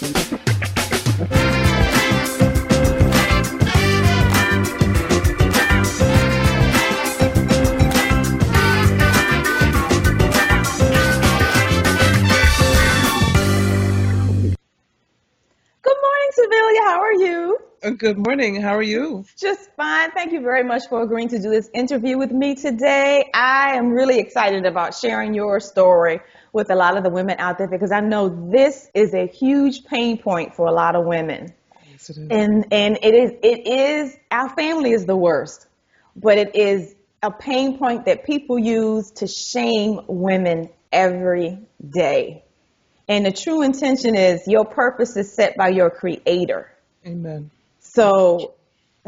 Good morning, Civilla. How are you? Uh, Good morning. How are you? Just fine. Thank you very much for agreeing to do this interview with me today. I am really excited about sharing your story with a lot of the women out there because I know this is a huge pain point for a lot of women. Yes, it is. And and it is it is our family is the worst, but it is a pain point that people use to shame women every day. And the true intention is your purpose is set by your creator. Amen. So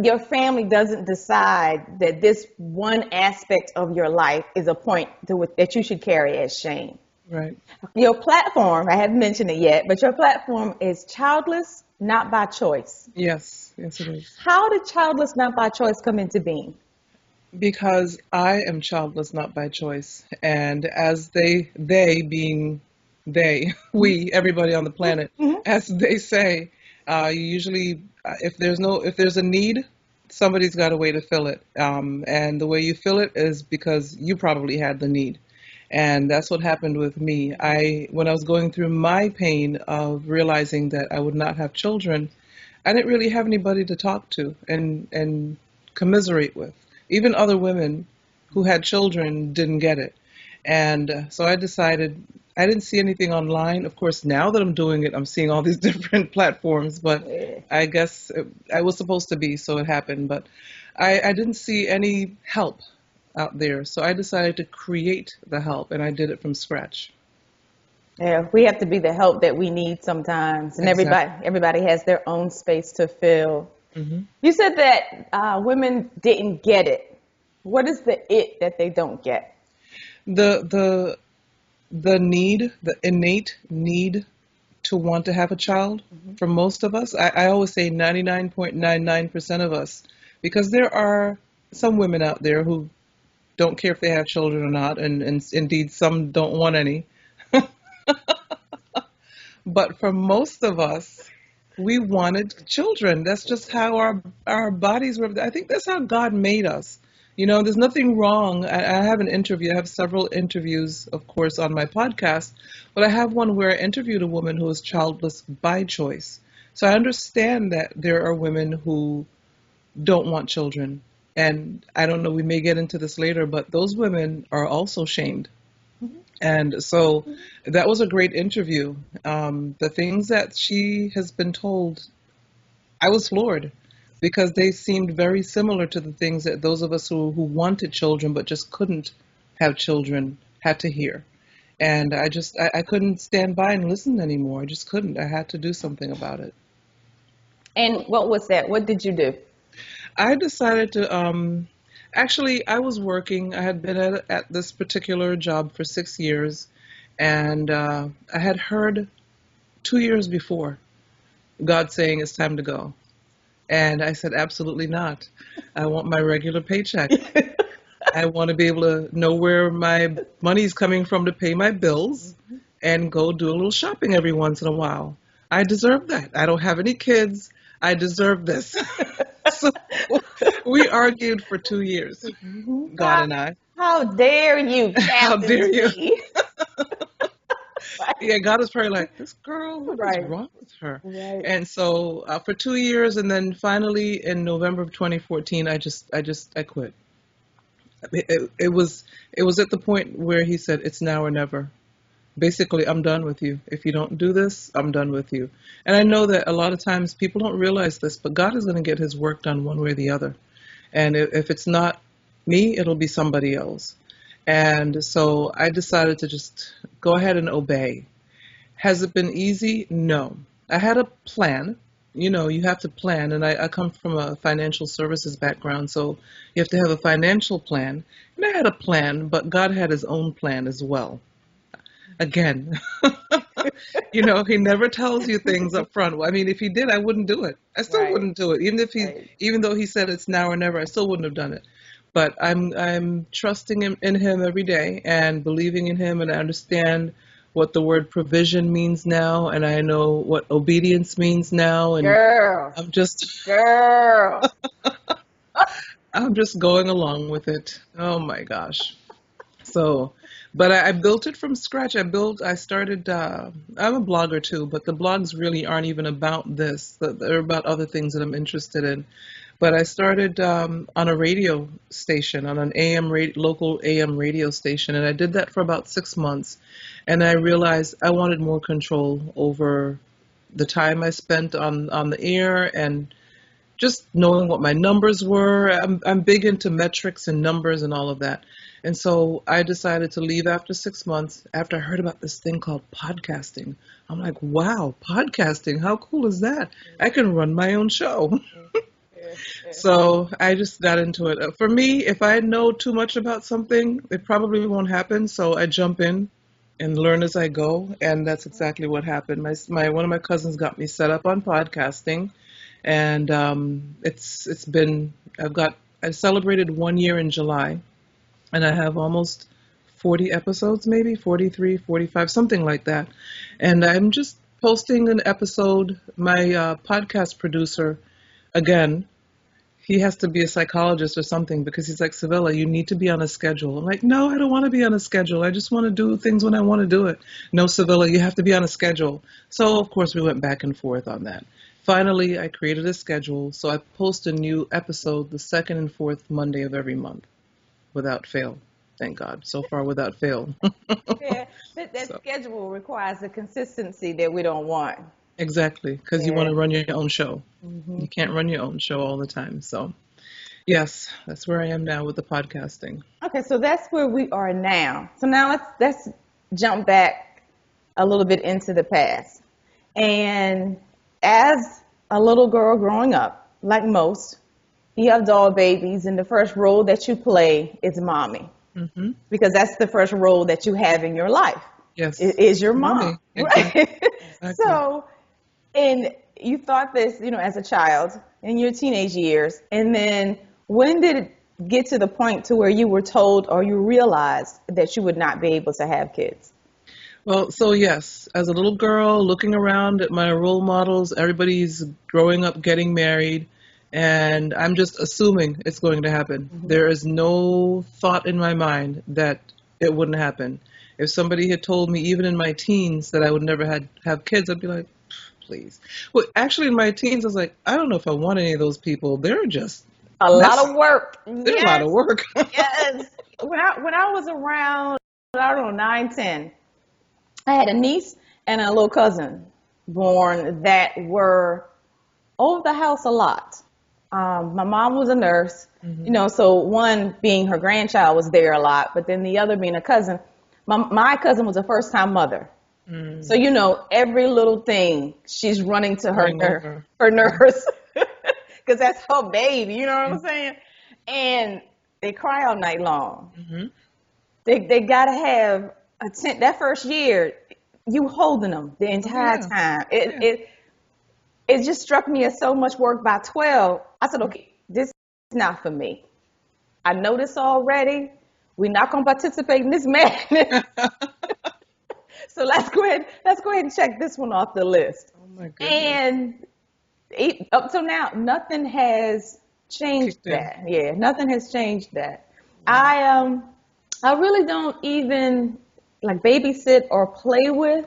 your family doesn't decide that this one aspect of your life is a point to, that you should carry as shame. Right. Your platform, I haven't mentioned it yet, but your platform is childless, not by choice. Yes. Yes, it is. How did childless, not by choice come into being? Because I am childless, not by choice, and as they, they being they, we, everybody on the planet, as they say, uh, usually, uh, if there's no, if there's a need, somebody's got a way to fill it, um, and the way you fill it is because you probably had the need. And that's what happened with me. I, when I was going through my pain of realizing that I would not have children, I didn't really have anybody to talk to and and commiserate with. Even other women who had children didn't get it. And so I decided I didn't see anything online. Of course, now that I'm doing it, I'm seeing all these different platforms, but I guess it, I was supposed to be, so it happened. But I, I didn't see any help out there, so I decided to create the help, and I did it from scratch. Yeah, we have to be the help that we need sometimes, and Exactly. everybody everybody has their own space to fill. hmm You said that uh, women didn't get it. What is the it that they don't get? The the the need, the innate need to want to have a child for most of us. I, I always say 99.99% of us, because there are some women out there who don't care if they have children or not, and, and indeed some don't want any. But for most of us, we wanted children. That's just how our our bodies were. I think that's how God made us. You know, there's nothing wrong. I, I have an interview. I have several interviews, of course, on my podcast, but I have one where I interviewed a woman who was childless by choice. So I understand that there are women who don't want children. And I don't know, we may get into this later, but those women are also shamed. And so that was a great interview. Um, the things that she has been told, I was floored because they seemed very similar to the things that those of us who, who wanted children but just couldn't have children had to hear. And I just, I, I couldn't stand by and listen anymore. I just couldn't. I had to do something about it. And what was that? What did you do? I decided to um actually I was working. I had been at at this particular job for six years, and uh, I had heard two years before God saying it's time to go, and I said absolutely not. I want my regular paycheck. I want to be able to know where my money's coming from to pay my bills and go do a little shopping every once in a while. I deserve that. I don't have any kids. I deserve this. so we argued for two years, God and I. How dare you, How dare you. Yeah, God was probably like, this girl, what is Right. wrong with her? Right. And so uh, for two years, and then finally in November of 2014, I just, I just, I quit. It, it, it was, it was at the point where He said, "It's now or never." Basically, I'm done with you. If you don't do this, I'm done with you. And I know that a lot of times people don't realize this, but God is going to get His work done one way or the other. And if, it's not me, it'll be somebody else. And so I decided to just go ahead and obey. Has it been easy? No. I had a plan. You know, you have to plan, and I, I come from a financial services background, so you have to have a financial plan. And I had a plan, but God had His own plan as well. Again, you know, He never tells you things up front. I mean, if He did, I wouldn't do it. I still Right. wouldn't do it, even if He, Right. even though He said it's now or never. I still wouldn't have done it but I'm I'm trusting him in him every day and believing in him and I understand what the word provision means now, and I know what obedience means now, and Girl, I'm just girl. I'm just going along with it. Oh my gosh. So, but I, I built it from scratch. I built, I started, uh, I'm a blogger too, but the blogs really aren't even about this. They're about other things that I'm interested in. But I started um, on a radio station, on an AM radio, local AM radio station, and I did that for about six months. And I realized I wanted more control over the time I spent on, on the air and just knowing what my numbers were. I'm, I'm big into metrics and numbers and all of that. And so I decided to leave after six months after I heard about this thing called podcasting. I'm like, wow, podcasting, how cool is that? I can run my own show. so I just got into it. For me, if I know too much about something, it probably won't happen. So I jump in and learn as I go. And that's exactly what happened. My, my one of my cousins got me set up on podcasting and um, it's it's been I've got I celebrated one year in July, and I have almost 40 episodes, maybe 43, 45, something like that, and I'm just posting an episode. My uh, podcast producer, again, he has to be a psychologist or something because he's like, Civilla, you need to be on a schedule. I'm like, no, I don't want to be on a schedule. I just want to do things when I want to do it. No, Civilla, you have to be on a schedule. So, of course, we went back and forth on that. Finally, I created a schedule, so I post a new episode the second and fourth Monday of every month without fail. Thank God. So far, without fail. Yeah, that, that So- schedule requires a consistency that we don't want. exactly, because you want to run your own show. Mm-hmm. You can't run your own show all the time. So, yes, that's where I am now with the podcasting. Okay, so that's where we are now. So now let's let's jump back a little bit into the past. And as a little girl growing up, like most, you have doll babies, and the first role that you play is mommy hmm because that's the first role that you have in your life. Yes. i- Is your mom, Mommy, right? Exactly. So, and you thought this, you know, as a child in your teenage years, and then when did it get to the point to where you were told or you realized that you would not be able to have kids? Well, so yes, as a little girl, looking around at my role models, everybody's growing up, getting married, and I'm just assuming it's going to happen. Mm-hmm. There is no thought in my mind that it wouldn't happen. If somebody had told me, even in my teens, that I would never had have kids, I'd be like, please. Well, actually, in my teens, I was like, I don't know if I want any of those people. They're just A lot of work. they're a lot of work. yes. When I when I was around, I don't know, nine, ten, I had a niece and a little cousin born that were over the house a lot. Um, my mom was a nurse, you know, so one being her grandchild was there a lot, but then the other being a cousin. My, my cousin was a first time mother. So, you know, every little thing she's running to her, over. her nurse because that's her baby, you know what I'm saying? And they cry all night long. Mhm. They, they got to have a ten, that first year, you holding them the entire Yeah. time. It, Yeah. it, it just struck me as so much work by 12. I said, okay, this is not for me. I know this already. We're not going to participate in this madness. so let's go ahead, let's go ahead and check this one off the list. oh my goodness. And it, up till now, nothing has changed that. Yeah, nothing has changed that. I um, I really don't even like babysit or play with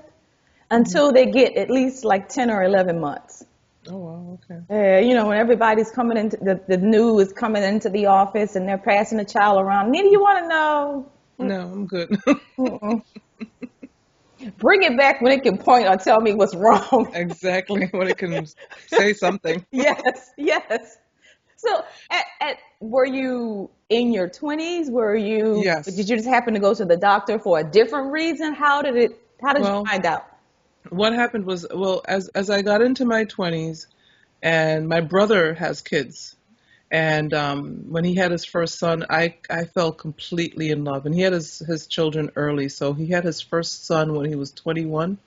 until they get at least like ten or eleven months. oh wow, okay. Uh, you know, when everybody's coming into the the new is coming into the office and they're passing the child around. Nita, you want to know? No, I'm good. Bring it back when it can point or tell me what's wrong. exactly when it can say something. yes, yes. So, at, at, were you in your twenties? Were you? Yes. Did you just happen to go to the doctor for a different reason? How did it? How did Well- you find out? What happened was well as as I got into my 20s and my brother has kids and um when he had his first son I I fell completely in love. And he had his his children early so he had his first son when he was 21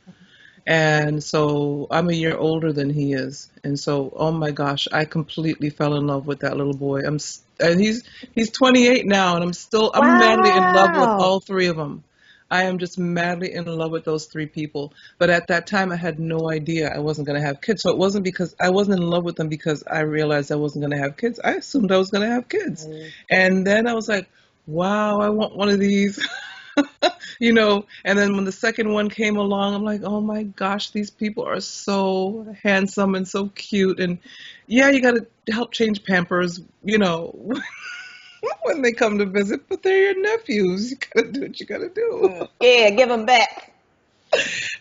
and so I'm a year older than he is. And so oh my gosh I completely fell in love with that little boy. I'm s- and he's he's 28 now and I'm still I'm madly in love with all three of them I am just madly in love with those three people. But at that time, I had no idea I wasn't going to have kids. So it wasn't because I wasn't in love with them because I realized I wasn't going to have kids. I assumed I was going to have kids. Mm. And then I was like, wow, I want one of these. you know, and then when the second one came along, I'm like, oh my gosh, these people are so handsome and so cute. And yeah, you got to help change Pampers, you know, when they come to visit, but they're your nephews. You got to do what you got to do. Yeah, give them back.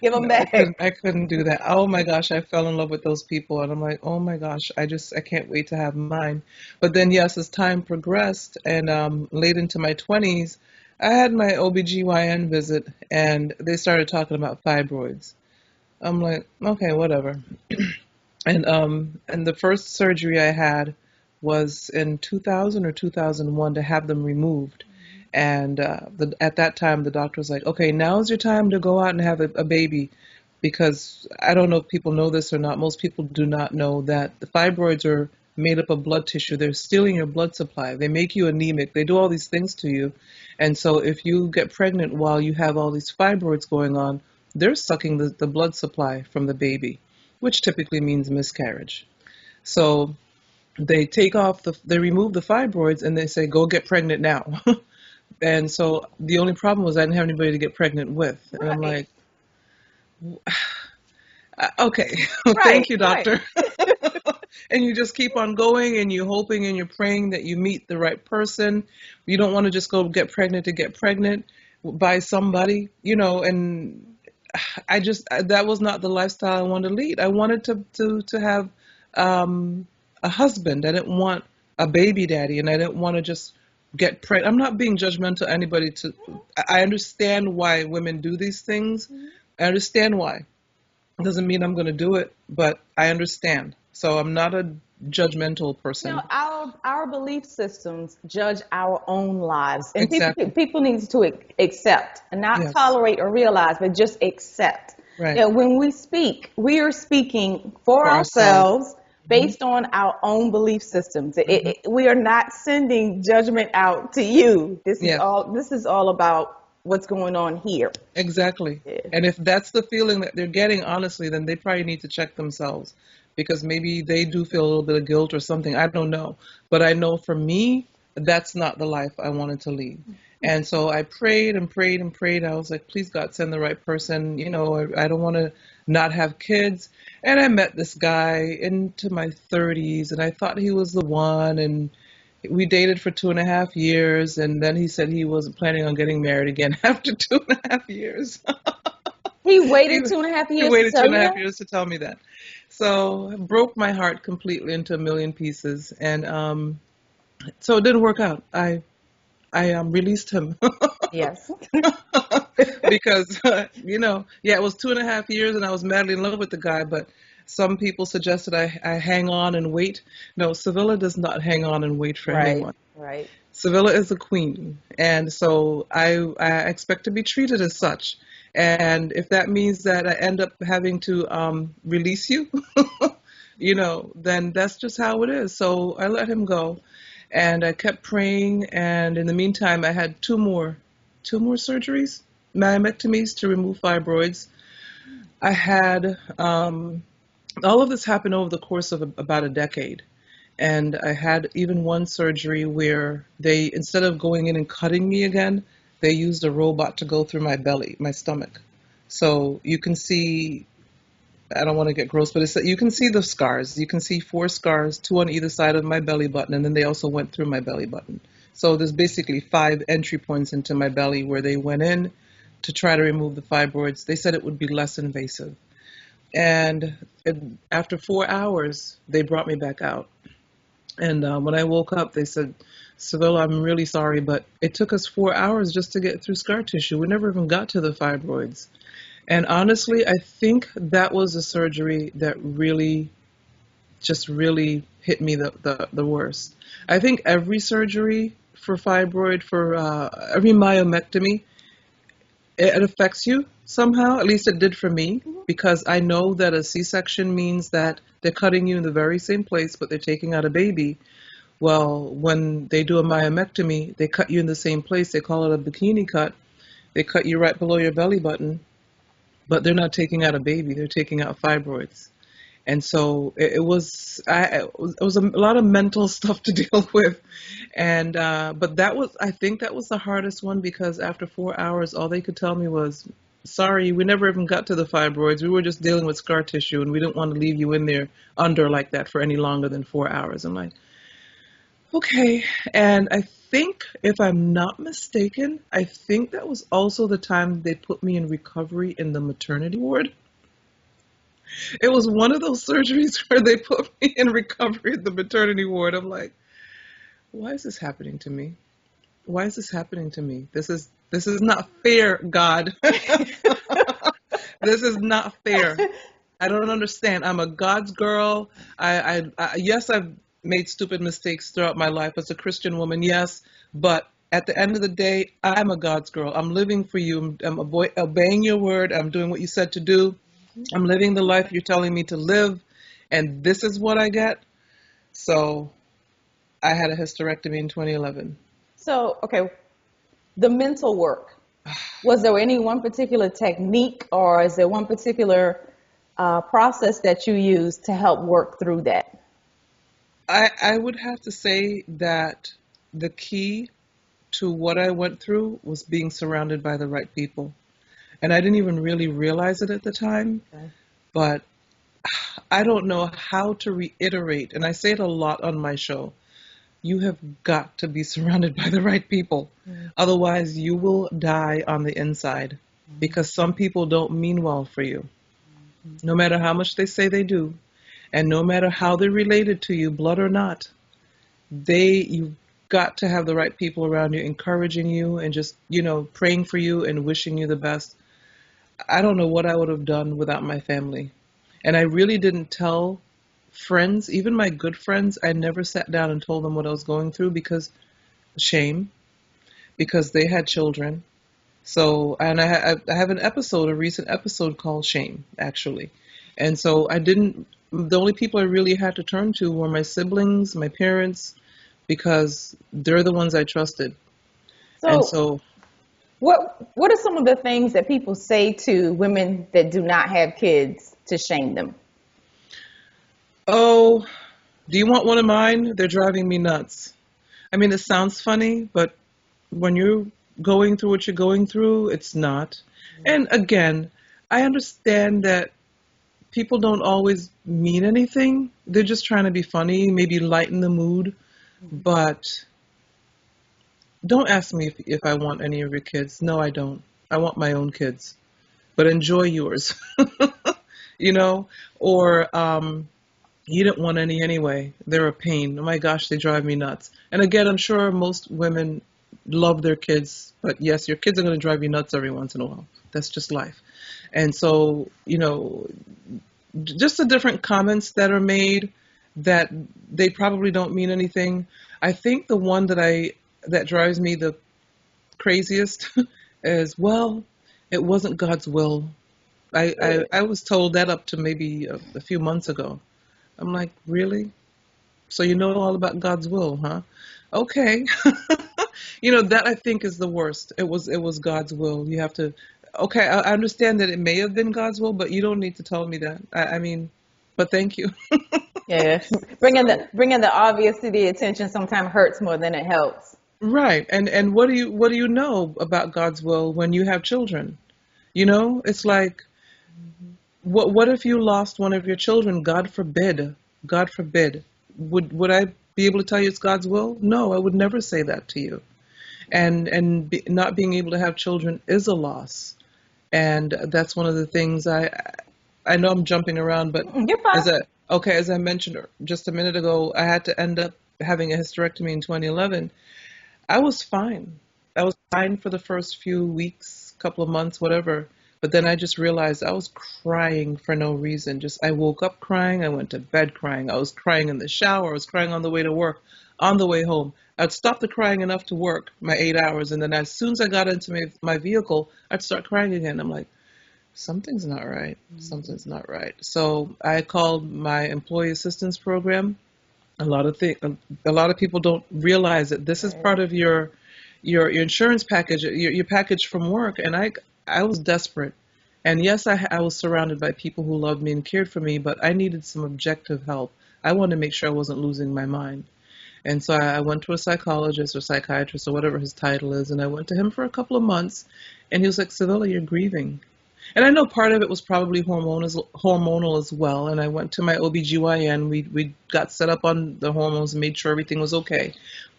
Give them No, I back. couldn't, I couldn't do that. Oh my gosh, I fell in love with those people, and I'm like, oh my gosh, I just I can't wait to have mine. But then yes, as time progressed and um, late into my 20s, I had my OBGYN visit, and they started talking about fibroids. I'm like, okay, whatever. and um, and the first surgery I had was in 2000 or 2001 to have them removed. And uh, the, at that time, the doctor was like, okay, now's your time to go out and have a, a baby. Because I don't know if people know this or not. Most people do not know that the fibroids are made up of blood tissue. They're stealing your blood supply. They make you anemic. They do all these things to you. And so if you get pregnant while you have all these fibroids going on, they're sucking the, the blood supply from the baby, which typically means miscarriage. So they take off the, they remove the fibroids and they say, go get pregnant now. and so the only problem was I didn't have anybody to get pregnant with. And I'm like, uh, okay, thank Right, you, right. doctor. and you just keep on going and you're hoping and you're praying that you meet the right person. You don't want to just go get pregnant to get pregnant by somebody, you know, and I just that was not the lifestyle I wanted to lead. I wanted to to to have um, a husband. I didn't want a baby daddy, and I didn't want to just get pregnant. I'm not being judgmental to anybody. To I understand why women do these things. Mm-hmm. I understand why. It doesn't mean I'm going to do it, but I understand. So I'm not a judgmental You person. know, our our belief systems judge our own lives, and Exactly. people people need to accept and not Yes. tolerate or realize, but just accept. Right. That when we speak, we are speaking for, For ourselves. ourselves. Mm-hmm. Based on our own belief systems, It- mm-hmm. it- we are not sending judgment out to you. This is all. This is all about what's going on here. Exactly. Yeah. And if that's the feeling that they're getting, honestly, then they probably need to check themselves because maybe they do feel a little bit of guilt or something. I don't know. But I know for me, that's not the life I wanted to lead. Mm-hmm. And so I prayed and prayed and prayed. I was like, please, God, send the right person. You know, I, I don't want to not have kids. And I met this guy into my 30s, and I thought he was the one. And we dated for two and a half years, and then he said he wasn't planning on getting married again after two and a half years. He waited He- two and a half he waited two and a half that? years to tell me that. So it broke my heart completely into a million pieces, and um, so it didn't work out. I I um, released him Yes. because you know, yeah, it was two and a half years, and I was madly in love with the guy, but. Some people suggested I, I hang on and wait. No, Civilla does not hang on and wait for right. anyone. Right. Civilla is a queen, and so I, I expect to be treated as such. And if that means that I end up having to um, release you, you know, then that's just how it is. So I let him go, and I kept praying. And in the meantime, I had two more, two more surgeries, myomectomies to remove fibroids. I had um, all of this happened over the course of a, about a decade. And I had even one surgery where they, instead of going in and cutting me again, they used a robot to go through my belly, my stomach. So you can see, I don't want to get gross, but it's, you can see the scars. You can see four scars, two on either side of my belly button, and then they also went through my belly button. So there's basically five entry points into my belly where they went in to try to remove the fibroids. They said it would be less invasive. And it, after four hours, they brought me back out. And uh, when I woke up, they said, Civilla, I'm really sorry, but it took us four hours just to get through scar tissue. We never even got to the fibroids. And honestly, I think that was a surgery that really, just really hit me the, the, the worst. I think every surgery for fibroid, for uh, every myomectomy, it, it affects you somehow. At least it did for me, because I know that a C-section means that they're cutting you in the very same place, but they're taking out a baby. Well, when they do a myomectomy, they cut you in the same place. They call it a bikini cut. they cut you right below your belly button, but they're not taking out a baby, they're taking out fibroids. And so it, it was, I, it was, a lot of mental stuff to deal with, and uh, but that was, I think that was the hardest one because after four hours, all they could tell me was, "Sorry, we never even got to the fibroids. We were just dealing with scar tissue, and we didn't want to leave you in there under like that for any longer than four hours." I'm like, okay, and I think, if I'm not mistaken, I think that was also the time they put me in recovery in the maternity ward. It was one of those surgeries where they put me in recovery in the maternity ward. I'm like, why is this happening to me? Why is this happening to me? This is this is not fair, God. this is not fair. I don't understand. I'm a God's girl. I, I, I yes, I've made stupid mistakes throughout my life as a Christian woman, yes, but at the end of the day, I'm a God's girl. I'm living for you. I'm, I'm obeying your word. I'm doing what you said to do. I'm living the life you're telling me to live, and this is what I get. So I had a hysterectomy in 2011. So, okay, the mental work. Was there any one particular technique or is there one particular uh, process that you used to help work through that? I, I would have to say that the key to what I went through was being surrounded by the right people. And I didn't even really realize it at the time, okay. but I don't know how to reiterate, and I say it a lot on my show. You have got to be surrounded by the right people. Mm. Otherwise, you will die on the inside mm. because some people don't mean well for you. Mm. No matter how much they say they do, and no matter how they're related to you, blood or not, they you've got to have the right people around you encouraging you and just, you know, praying for you and wishing you the best. I don't know what I would have done without my family. And I really didn't tell friends, even my good friends, I never sat down and told them what I was going through because shame, because they had children. So, and I, I have an episode, a recent episode called Shame, actually. And so I didn't the only people I really had to turn to were my siblings, my parents, because they're the ones I trusted. So, and so what what are some of the things that people say to women that do not have kids to shame them? Oh, do you want one of mine? They're driving me nuts. I mean, it sounds funny, but when you're going through what you're going through, it's not. Mm-hmm. And again, I understand that people don't always mean anything. They're just trying to be funny, maybe lighten the mood. Mm-hmm. But don't ask me if, if I want any of your kids. No, I don't. I want my own kids. But enjoy yours. you know? Or um, you didn't want any anyway. They're a pain. Oh my gosh, they drive me nuts. And again, I'm sure most women love their kids, but yes, your kids are going to drive you nuts every once in a while. That's just life. And so, you know, just the different comments that are made that they probably don't mean anything. I think the one that I that drives me the craziest is well, it wasn't God's will. I, I, I was told that up to maybe a, a few months ago. I'm like, really? So you know all about God's will, huh? Okay. you know that I think is the worst. It was it was God's will. You have to okay, I understand that it may have been God's will, but you don't need to tell me that. I, I mean, but thank you. yeah, bringing the bringing the obvious to the attention sometimes hurts more than it helps. Right, and and what do you what do you know about God's will when you have children? You know, it's like, what what if you lost one of your children? God forbid. God forbid. Would would I be able to tell you it's God's will? No, I would never say that to you. And and be, not being able to have children is a loss and that's one of the things I I know I'm jumping around, but as a okay, as I mentioned just a minute ago, I had to end up having a hysterectomy in 2011. I was fine. I was fine for the first few weeks, couple of months, whatever. But then I just realized I was crying for no reason. Just I woke up crying, I went to bed crying, I was crying in the shower, I was crying on the way to work, on the way home. I'd stop the crying enough to work my eight hours, and then as soon as I got into my, my vehicle, I'd start crying again. I'm like, something's not right. Mm-hmm. Something's not right. So I called my employee assistance program. A lot of things, a lot of people don't realize that this is part of your your your insurance package, your, your package from work, and I I was desperate. And yes, I, I was surrounded by people who loved me and cared for me, but I needed some objective help. I wanted to make sure I wasn't losing my mind. And so I went to a psychologist or psychiatrist or whatever his title is, and I went to him for a couple of months, and he was like, Civilla, you're grieving. And I know part of it was probably hormonal, hormonal as well. And I went to my OBGYN. We, we got set up on the hormones and made sure everything was okay.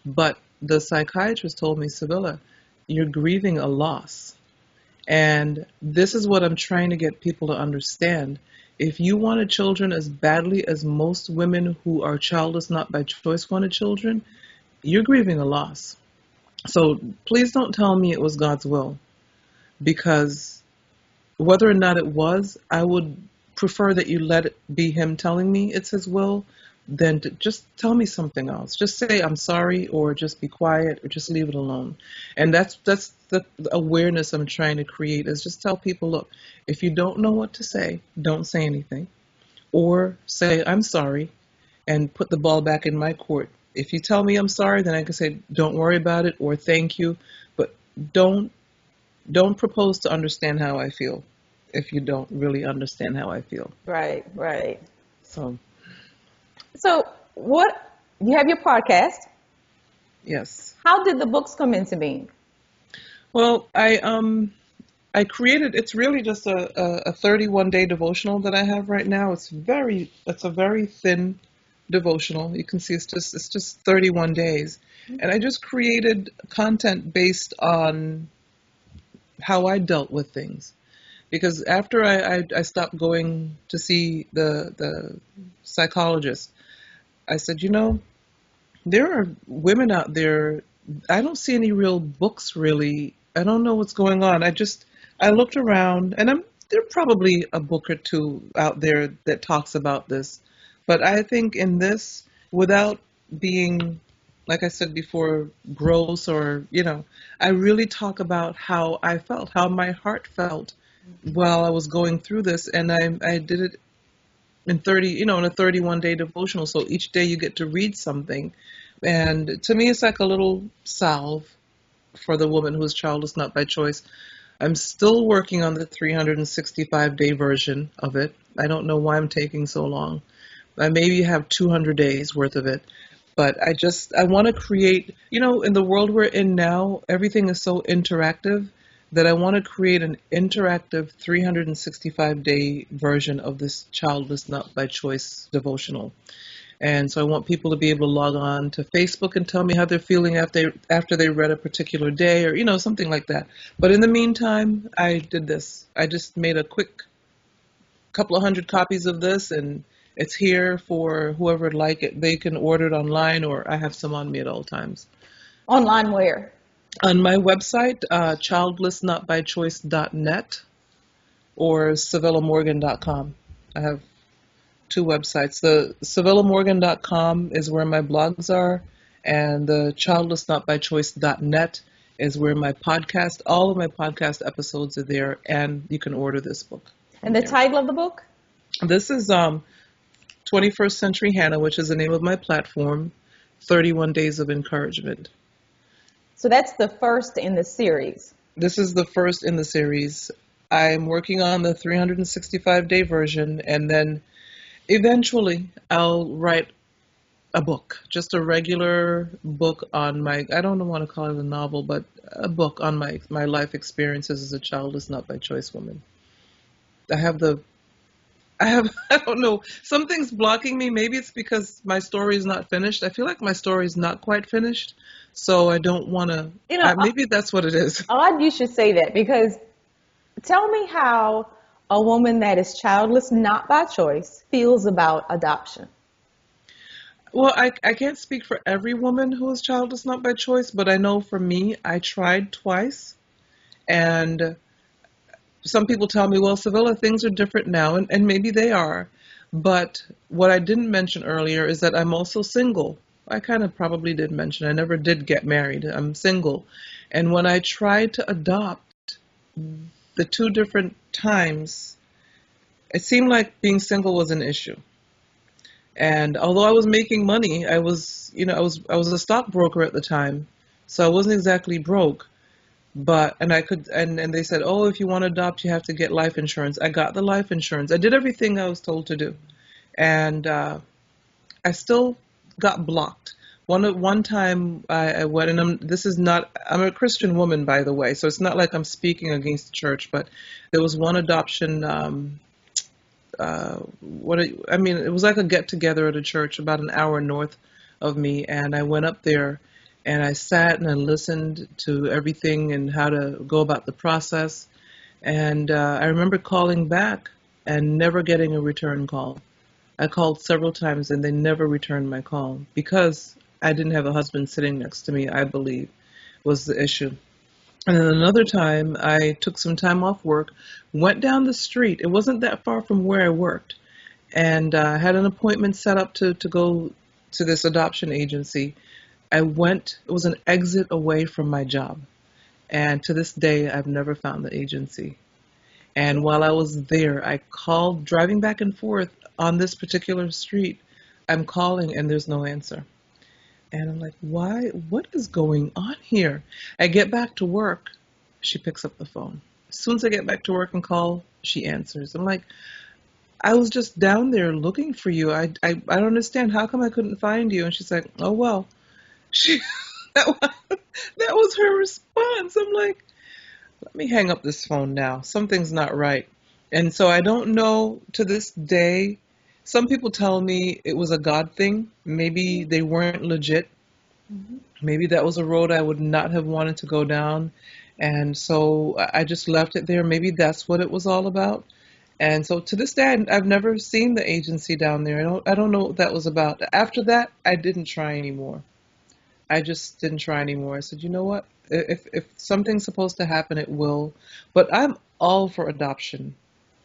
But the psychiatrist told me, Civilla, you're grieving a loss. And this is what I'm trying to get people to understand. If you wanted children as badly as most women who are childless not by choice wanted children, you're grieving a loss. So please don't tell me it was God's will because whether or not it was, I would prefer that you let it be Him telling me it's His will than to just tell me something else. Just say I'm sorry, or just be quiet, or just leave it alone. And that's that's the awareness I'm trying to create. Is just tell people, look, if you don't know what to say, don't say anything, or say I'm sorry, and put the ball back in my court. If you tell me I'm sorry, then I can say don't worry about it or thank you, but don't don't propose to understand how I feel if you don't really understand how I feel. Right, right. So So, what you have your podcast? yes. How did the books come into being? Well, I um I created it's really just a, a, a 31 day devotional that I have right now. It's very it's a very thin devotional. You can see it's just it's just 31 days. And I just created content based on how I dealt with things. Because after I, I, I stopped going to see the the psychologist, I said, you know, there are women out there. I don't see any real books really. I don't know what's going on. I just I looked around, and I'm there probably a book or two out there that talks about this, but I think in this, without being like I said before, gross or you know, I really talk about how I felt, how my heart felt while I was going through this, and I I did it in 30, you know, in a 31 day devotional. So each day you get to read something. And to me, it's like a little salve for the woman who is childless not by choice. I'm still working on the 365 day version of it. I don't know why I'm taking so long. I maybe have 200 days worth of it. But I just, I want to create, you know, in the world we're in now, everything is so interactive that I want to create an interactive 365 day version of this childless not by choice devotional. And so I want people to be able to log on to Facebook and tell me how they're feeling after after they read a particular day or you know something like that. But in the meantime, I did this. I just made a quick couple of hundred copies of this and it's here for whoever would like it. They can order it online or I have some on me at all times. Online where? On my website, uh, childlessnotbychoice.net or CivillaMorgan.com. I have two websites. The CivillaMorgan.com is where my blogs are, and the childlessnotbychoice.net is where my podcast, all of my podcast episodes are there, and you can order this book. And the title of the book? This is um, 21st Century Hannah, which is the name of my platform, 31 Days of Encouragement. So that's the first in the series. This is the first in the series. I'm working on the 365 day version, and then eventually I'll write a book, just a regular book on my, I don't want to call it a novel, but a book on my, my life experiences as a childless, not by choice woman. I have the, I have, I don't know, something's blocking me. Maybe it's because my story is not finished. I feel like my story is not quite finished. So I don't want to, You know, uh, maybe that's what it is. Odd you should say that because tell me how a woman that is childless, not by choice, feels about adoption. Well, I, I can't speak for every woman who is childless not by choice, but I know for me, I tried twice. And some people tell me, well, Civilla, things are different now, and, and maybe they are. But what I didn't mention earlier is that I'm also single. I kind of probably did mention I never did get married. I'm single. And when I tried to adopt the two different times, it seemed like being single was an issue. And although I was making money, I was, you know, I was I was a stockbroker at the time, So I wasn't exactly broke, but and I could and and they said, "Oh, if you want to adopt, you have to get life insurance." I got the life insurance. I did everything I was told to do. And uh I still got blocked. One one time I, I went, and I'm, this is not. I'm a Christian woman, by the way, so it's not like I'm speaking against the church. But there was one adoption. Um, uh, what I mean, it was like a get together at a church about an hour north of me, and I went up there, and I sat and I listened to everything and how to go about the process, and uh, I remember calling back and never getting a return call. I called several times and they never returned my call because I didn't have a husband sitting next to me, I believe, was the issue. And then another time, I took some time off work, went down the street. It wasn't that far from where I worked, and uh, had an appointment set up to, to go to this adoption agency. I went, it was an exit away from my job. And to this day, I've never found the agency. And while I was there, I called, driving back and forth on this particular street. I'm calling, and there's no answer. And I'm like, why? What is going on here? I get back to work. She picks up the phone. As soon as I get back to work and call, she answers. I'm like, I was just down there looking for you. I, I, I don't understand. How come I couldn't find you? And she's like, oh, well. She, that, was, that was her response. I'm like, let me hang up this phone now. Something's not right. And so I don't know to this day some people tell me it was a God thing. Maybe they weren't legit. Mm-hmm. Maybe that was a road I would not have wanted to go down. And so I just left it there. Maybe that's what it was all about. And so to this day, I've never seen the agency down there. I don't, I don't know what that was about. After that, I didn't try anymore. I just didn't try anymore. I said, you know what? If, if something's supposed to happen, it will. But I'm all for adoption.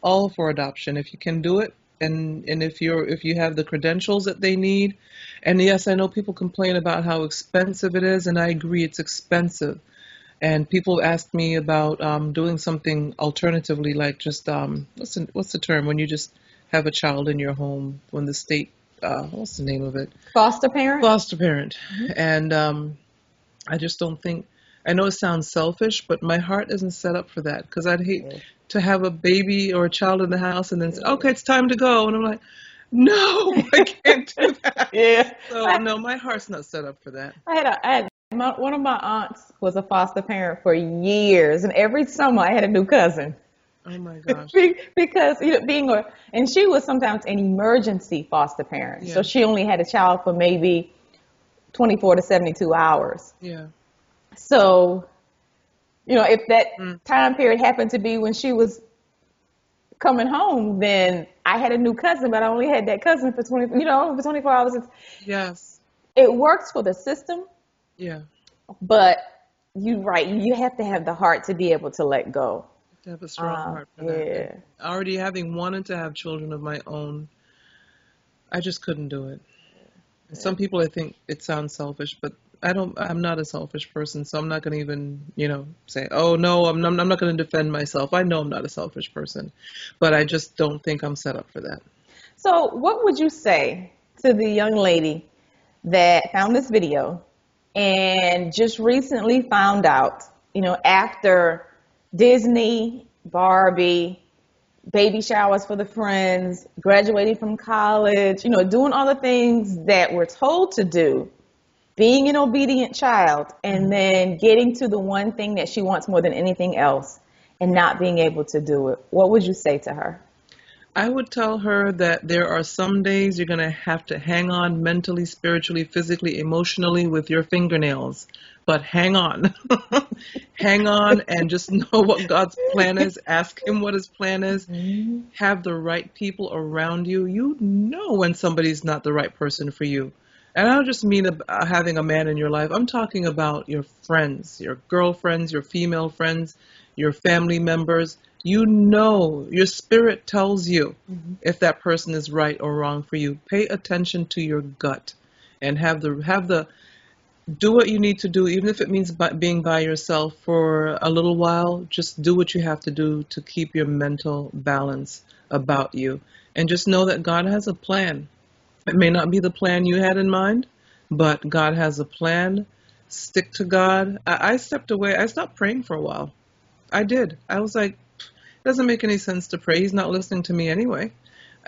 All for adoption. If you can do it, and and if you're if you have the credentials that they need and yes i know people complain about how expensive it is and i agree it's expensive and people ask me about um, doing something alternatively like just um, what's the, what's the term when you just have a child in your home when the state uh, what's the name of it foster parent foster parent mm-hmm. and um, i just don't think i know it sounds selfish but my heart isn't set up for that because i'd hate to have a baby or a child in the house and then say, okay, it's time to go. And I'm like, no, I can't do that. yeah. So no, my heart's not set up for that. I had a, I had my, one of my aunts was a foster parent for years, and every summer I had a new cousin. Oh my gosh. because you know, being a, and she was sometimes an emergency foster parent, yeah. so she only had a child for maybe 24 to 72 hours. Yeah. So you know, if that mm. time period happened to be when she was coming home, then I had a new cousin, but I only had that cousin for 20, you know, for 24 hours. Yes. It works for the system. Yeah. But you're right, you have to have the heart to be able to let go. To have a strong um, heart for yeah. that. Already having wanted to have children of my own, I just couldn't do it. Yeah. Some people, I think it sounds selfish, but I don't. I'm not a selfish person, so I'm not going to even, you know, say, "Oh no, I'm not, I'm not going to defend myself." I know I'm not a selfish person, but I just don't think I'm set up for that. So, what would you say to the young lady that found this video and just recently found out, you know, after Disney, Barbie, baby showers for the friends, graduating from college, you know, doing all the things that we're told to do being an obedient child and mm-hmm. then getting to the one thing that she wants more than anything else and not being able to do it, what would you say to her? I would tell her that there are some days you're going to have to hang on mentally, spiritually, physically, emotionally with your fingernails. But hang on. hang on and just know what God's plan is. Ask Him what His plan is. Mm-hmm. Have the right people around you. You know when somebody's not the right person for you. And I don't just mean uh, having a man in your life. I'm talking about your friends, your girlfriends, your female friends, your family members. You know, your spirit tells you mm-hmm. if that person is right or wrong for you. Pay attention to your gut and have the have the do what you need to do, even if it means by, being by yourself for a little while. Just do what you have to do to keep your mental balance about you, and just know that God has a plan it may not be the plan you had in mind, but God has a plan stick to God. I, I stepped away. I stopped praying for a while. I did. I was like, it doesn't make any sense to pray. He's not listening to me anyway.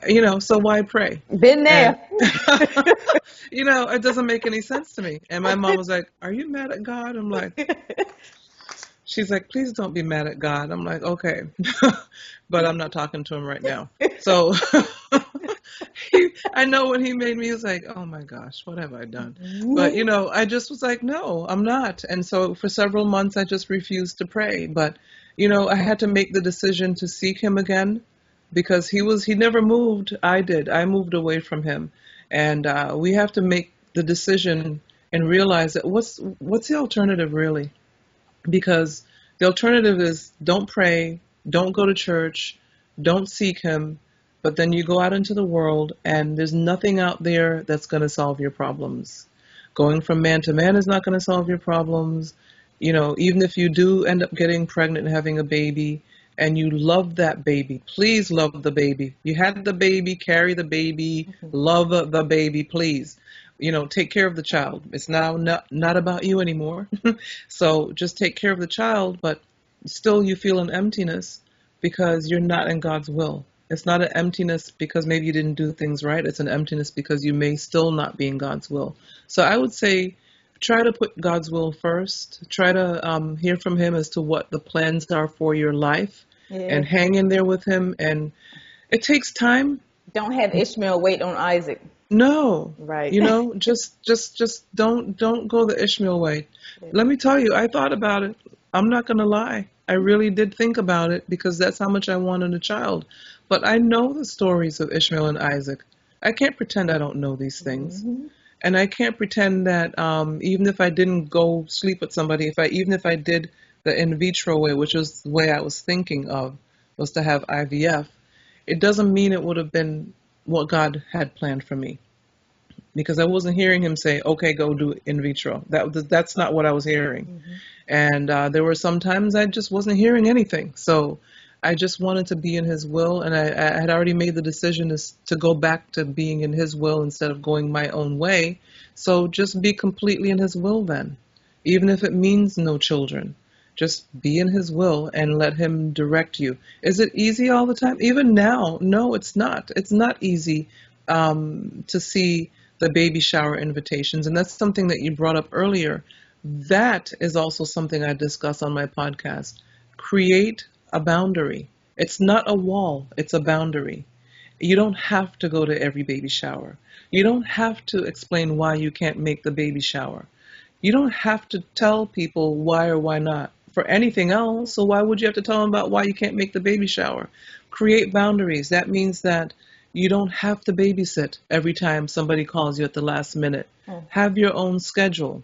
You know, so why pray? Been there. And, you know, it doesn't make any sense to me. And my mom was like, Are you mad at God? I'm like, She's like, Please don't be mad at God. I'm like, Okay. but I'm not talking to him right now. So he, I know when he made me, he was like, Oh my gosh, what have I done? But, you know, I just was like, No, I'm not. And so for several months, I just refused to pray. But, you know, I had to make the decision to seek him again because he was he never moved i did i moved away from him and uh, we have to make the decision and realize that what's what's the alternative really? Because the alternative is don't pray don't go to church don't seek him but then you go out into the world and there's nothing out there that's going to solve your problems. Going from man to man is not going to solve your problems. You know even if you do end up getting pregnant and having a baby and you love that baby, please love the baby. You had the baby, carry the baby, love the baby, please. You know, take care of the child. It's now not, not about you anymore. so just take care of the child, but still you feel an emptiness because you're not in God's will. It's not an emptiness because maybe you didn't do things right. It's an emptiness because you may still not be in God's will. So I would say try to put God's will first. Try to um, hear from Him as to what the plans are for your life Yeah. and hang in there with Him. And it takes time. Don't have Ishmael wait on Isaac. No, Right. you know, just just just don't don't go the Ishmael way. Let me tell you, I thought about it. I'm not gonna lie. I really did think about it because that's how much I wanted a child. But I know the stories of Ishmael and Isaac. I can't pretend I don't know these things. And I can't pretend that um, even if I didn't go sleep with somebody, if I even if I did the in vitro way, which was the way I was thinking of, was to have IVF, it doesn't mean it would have been what God had planned for me. Because I wasn't hearing him say, "Okay, go do in vitro." That that's not what I was hearing. And uh, there were some times I just wasn't hearing anything. So I just wanted to be in His will, and I, I had already made the decision to, to go back to being in His will instead of going my own way. So just be completely in His will then, even if it means no children. Just be in His will and let Him direct you. Is it easy all the time? Even now, no, it's not. It's not easy um, to see the baby shower invitations, and that's something that you brought up earlier. That is also something I discuss on my podcast. Create a boundary. It's not a wall, it's a boundary. You don't have to go to every baby shower. You don't have to explain why you can't make the baby shower. You don't have to tell people why or why not for anything else. So why would you have to tell them about why you can't make the baby shower? Create boundaries. That means that you don't have to babysit every time somebody calls you at the last minute. Hmm. Have your own schedule.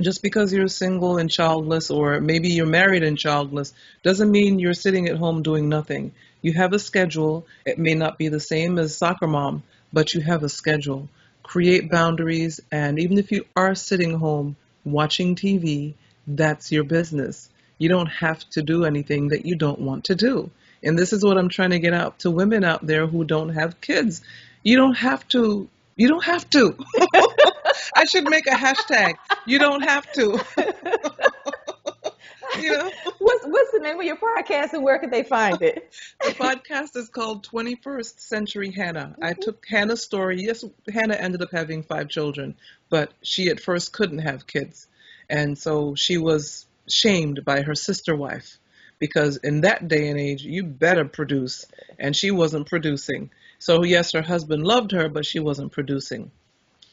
Just because you're single and childless, or maybe you're married and childless, doesn't mean you're sitting at home doing nothing. You have a schedule. It may not be the same as soccer mom, but you have a schedule. Create boundaries, and even if you are sitting home watching TV, that's your business. You don't have to do anything that you don't want to do. And this is what I'm trying to get out to women out there who don't have kids. You don't have to. You don't have to. I should make a hashtag. You don't have to. you know, What's what's the name of your podcast and where could they find it? the podcast is called 21st Century Hannah. I mm-hmm. took Hannah's story. Yes, Hannah ended up having five children, but she at first couldn't have kids. And so she was shamed by her sister wife because in that day and age, you better produce. And she wasn't producing. So, yes, her husband loved her, but she wasn't producing.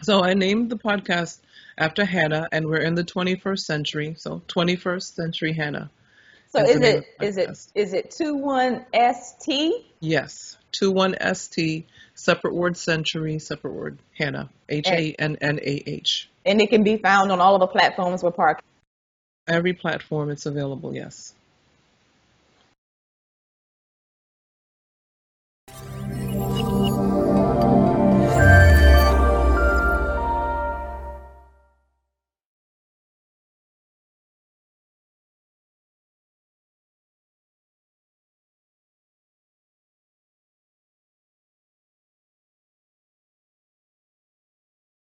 So I named the podcast after Hannah, and we're in the 21st century. So 21st Century Hannah. So Is it is it is it podcast. is it two one? Yes, 21ST, separate word century, separate word Hannah. H A N N A H. And it can be found on all of the platforms where podcast. Every platform it's available, yes.